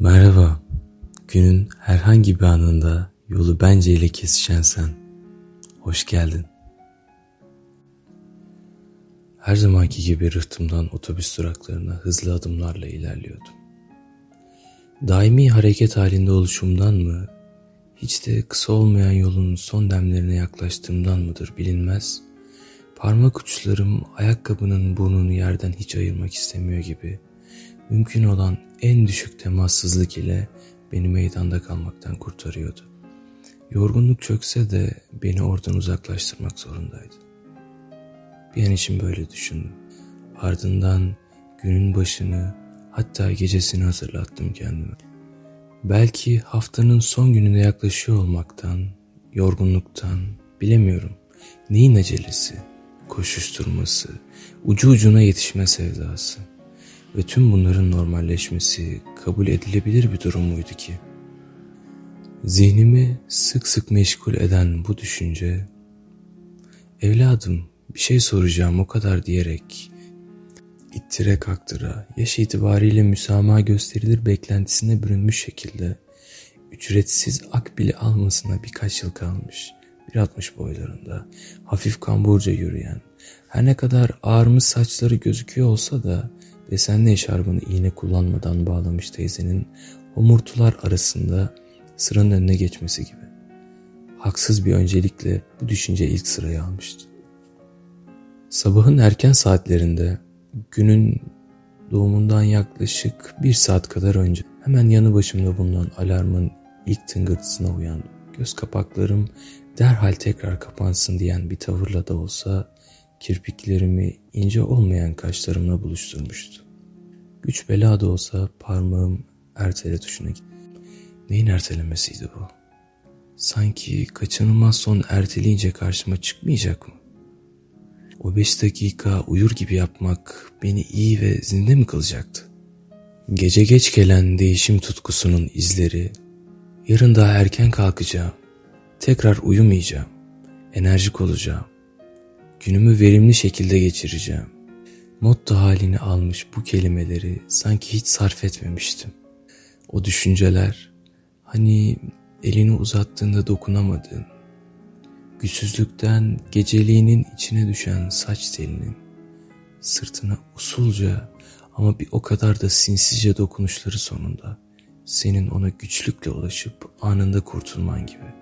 Merhaba, günün herhangi bir anında yolu bence ile kesişen sen. Hoş geldin. Her zamanki gibi rıhtımdan otobüs duraklarına hızlı adımlarla ilerliyordum. Daimi hareket halinde oluşumdan mı, hiç de kısa olmayan yolun son demlerine yaklaştığımdan mıdır bilinmez, parmak uçlarım ayakkabının burnunu yerden hiç ayırmak istemiyor gibi mümkün olan en düşük temassızlık ile beni meydanda kalmaktan kurtarıyordu. Yorgunluk çökse de beni oradan uzaklaştırmak zorundaydı. Bir an için böyle düşündüm. Ardından günün başını hatta gecesini hazırlattım kendime. Belki haftanın son gününe yaklaşıyor olmaktan, yorgunluktan, bilemiyorum. Neyin acelesi, koşuşturması, ucu ucuna yetişme sevdası ve tüm bunların normalleşmesi kabul edilebilir bir durum muydu ki? Zihnimi sık sık meşgul eden bu düşünce, evladım bir şey soracağım o kadar diyerek ittire kaktıra yaş itibariyle müsamaha gösterilir beklentisine bürünmüş şekilde ücretsiz akbili almasına birkaç yıl kalmış. 1.60 boylarında hafif kamburca yürüyen her ne kadar ağarmış saçları gözüküyor olsa da desenli eşarbını iğne kullanmadan bağlamış teyzenin homurtular arasında sıranın önüne geçmesi gibi. Haksız bir öncelikle bu düşünce ilk sırayı almıştı. Sabahın erken saatlerinde günün doğumundan yaklaşık bir saat kadar önce hemen yanı başımda bulunan alarmın ilk tıngırtısına uyandım. Göz kapaklarım derhal tekrar kapansın diyen bir tavırla da olsa kirpiklerimi ince olmayan kaşlarımla buluşturmuştu. Güç bela da olsa parmağım ertele tuşuna gitti. Neyin ertelemesiydi bu? Sanki kaçınılmaz son erteleyince karşıma çıkmayacak mı? O beş dakika uyur gibi yapmak beni iyi ve zinde mi kılacaktı? Gece geç gelen değişim tutkusunun izleri, yarın daha erken kalkacağım, tekrar uyumayacağım, enerjik olacağım, günümü verimli şekilde geçireceğim. Motto halini almış bu kelimeleri sanki hiç sarf etmemiştim. O düşünceler hani elini uzattığında dokunamadığın, güçsüzlükten geceliğinin içine düşen saç telinin sırtına usulca ama bir o kadar da sinsizce dokunuşları sonunda senin ona güçlükle ulaşıp anında kurtulman gibi.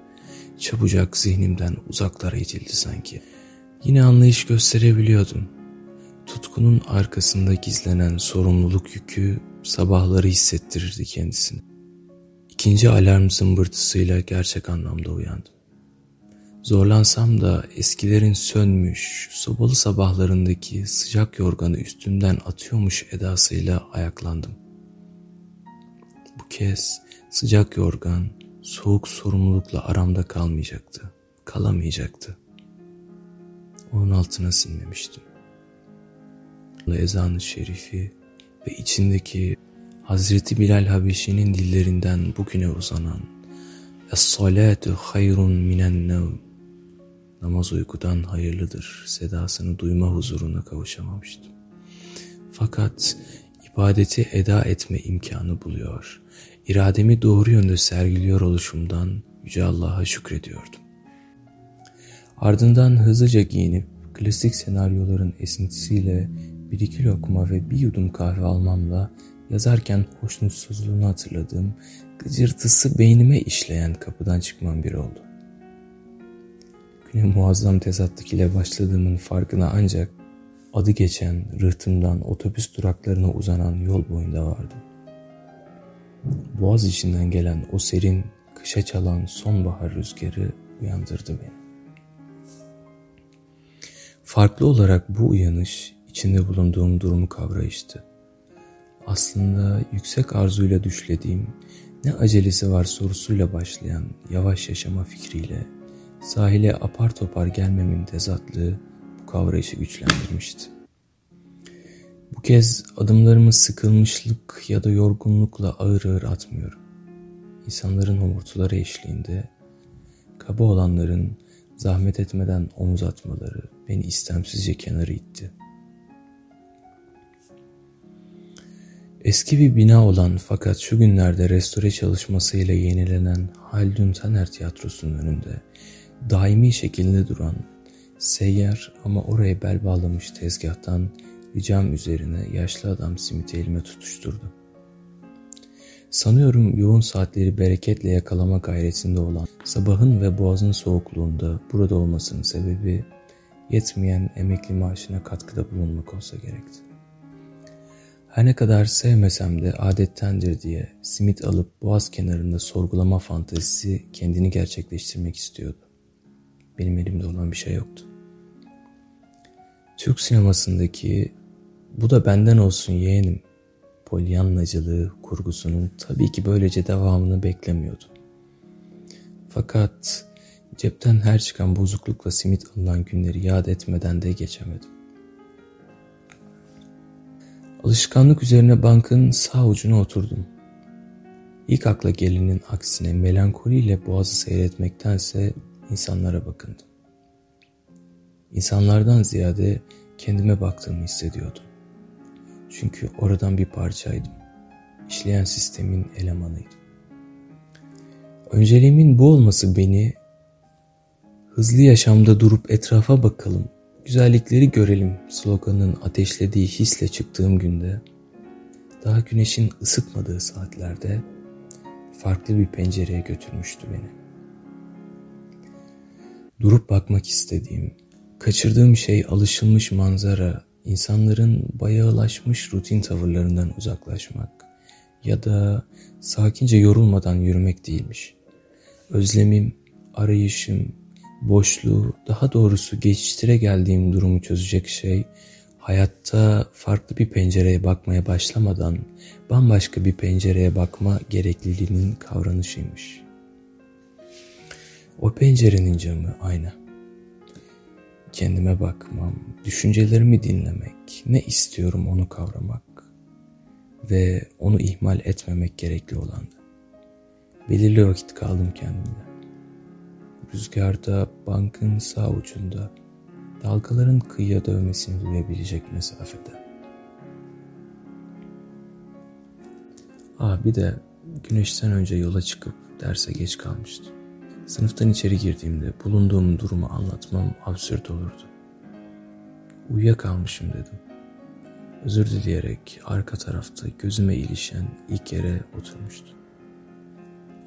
Çabucak zihnimden uzaklara itildi sanki. Yine anlayış gösterebiliyordum. Tutkunun arkasında gizlenen sorumluluk yükü sabahları hissettirirdi kendisini. İkinci alarm zımbırtısıyla gerçek anlamda uyandım. Zorlansam da eskilerin sönmüş, sobalı sabahlarındaki sıcak yorganı üstümden atıyormuş edasıyla ayaklandım. Bu kez sıcak yorgan, soğuk sorumlulukla aramda kalmayacaktı, kalamayacaktı. Onun altına sinmemiştim. Ezan-ı şerifi ve içindeki Hazreti Bilal Habeşi'nin dillerinden bugüne uzanan Es-salatu hayrun minen nevm Namaz uykudan hayırlıdır sedasını duyma huzuruna kavuşamamıştım. Fakat ibadeti eda etme imkanı buluyor. İrademi doğru yönde sergiliyor oluşumdan Yüce Allah'a şükrediyordum. Ardından hızlıca giyinip klasik senaryoların esintisiyle bir iki lokma ve bir yudum kahve almamla yazarken hoşnutsuzluğunu hatırladığım gıcırtısı beynime işleyen kapıdan çıkmam bir oldu. Güne muazzam tezatlık ile başladığımın farkına ancak adı geçen rıhtımdan otobüs duraklarına uzanan yol boyunda vardım. Boğaz içinden gelen o serin, kışa çalan sonbahar rüzgarı uyandırdı beni. Farklı olarak bu uyanış içinde bulunduğum durumu kavrayıştı. Aslında yüksek arzuyla düşlediğim ne acelesi var sorusuyla başlayan yavaş yaşama fikriyle sahile apar topar gelmemin tezatlığı bu kavrayışı güçlendirmişti. Bu kez adımlarımı sıkılmışlık ya da yorgunlukla ağır ağır atmıyorum. İnsanların homurtuları eşliğinde, kaba olanların zahmet etmeden omuz atmaları beni istemsizce kenara itti. Eski bir bina olan fakat şu günlerde restore çalışmasıyla yenilenen Haldun Taner Tiyatrosu'nun önünde daimi şekilde duran seyyar ama oraya bel bağlamış tezgahtan ricam üzerine yaşlı adam simiti elime tutuşturdu. Sanıyorum yoğun saatleri bereketle yakalama gayretinde olan sabahın ve boğazın soğukluğunda burada olmasının sebebi yetmeyen emekli maaşına katkıda bulunmak olsa gerekti. Her ne kadar sevmesem de adettendir diye simit alıp boğaz kenarında sorgulama fantezisi kendini gerçekleştirmek istiyordu. Benim elimde olan bir şey yoktu. Türk sinemasındaki bu da benden olsun yeğenim polyanlacılığı kurgusunun tabii ki böylece devamını beklemiyordum. Fakat cepten her çıkan bozuklukla simit alınan günleri yad etmeden de geçemedim. Alışkanlık üzerine bankın sağ ucuna oturdum. İlk akla gelenin aksine melankoliyle boğazı seyretmektense insanlara bakındım. İnsanlardan ziyade kendime baktığımı hissediyordum. Çünkü oradan bir parçaydım. İşleyen sistemin elemanıydım. Önceliğimin bu olması beni hızlı yaşamda durup etrafa bakalım, güzellikleri görelim sloganının ateşlediği hisle çıktığım günde daha güneşin ısıtmadığı saatlerde farklı bir pencereye götürmüştü beni. Durup bakmak istediğim, kaçırdığım şey alışılmış manzara, insanların bayağılaşmış rutin tavırlarından uzaklaşmak ya da sakince yorulmadan yürümek değilmiş. Özlemim, arayışım, boşluğu, daha doğrusu geçiştire geldiğim durumu çözecek şey, hayatta farklı bir pencereye bakmaya başlamadan bambaşka bir pencereye bakma gerekliliğinin kavranışıymış. O pencerenin camı ayna kendime bakmam, düşüncelerimi dinlemek, ne istiyorum onu kavramak ve onu ihmal etmemek gerekli olandı. Belirli vakit kaldım kendimle. Rüzgarda bankın sağ ucunda dalgaların kıyıya dövmesini duyabilecek mesafede. Aa bir de güneşten önce yola çıkıp derse geç kalmıştım. Sınıftan içeri girdiğimde bulunduğum durumu anlatmam absürt olurdu. Uyuyakalmışım dedim. Özür dileyerek arka tarafta gözüme ilişen ilk yere oturmuştum.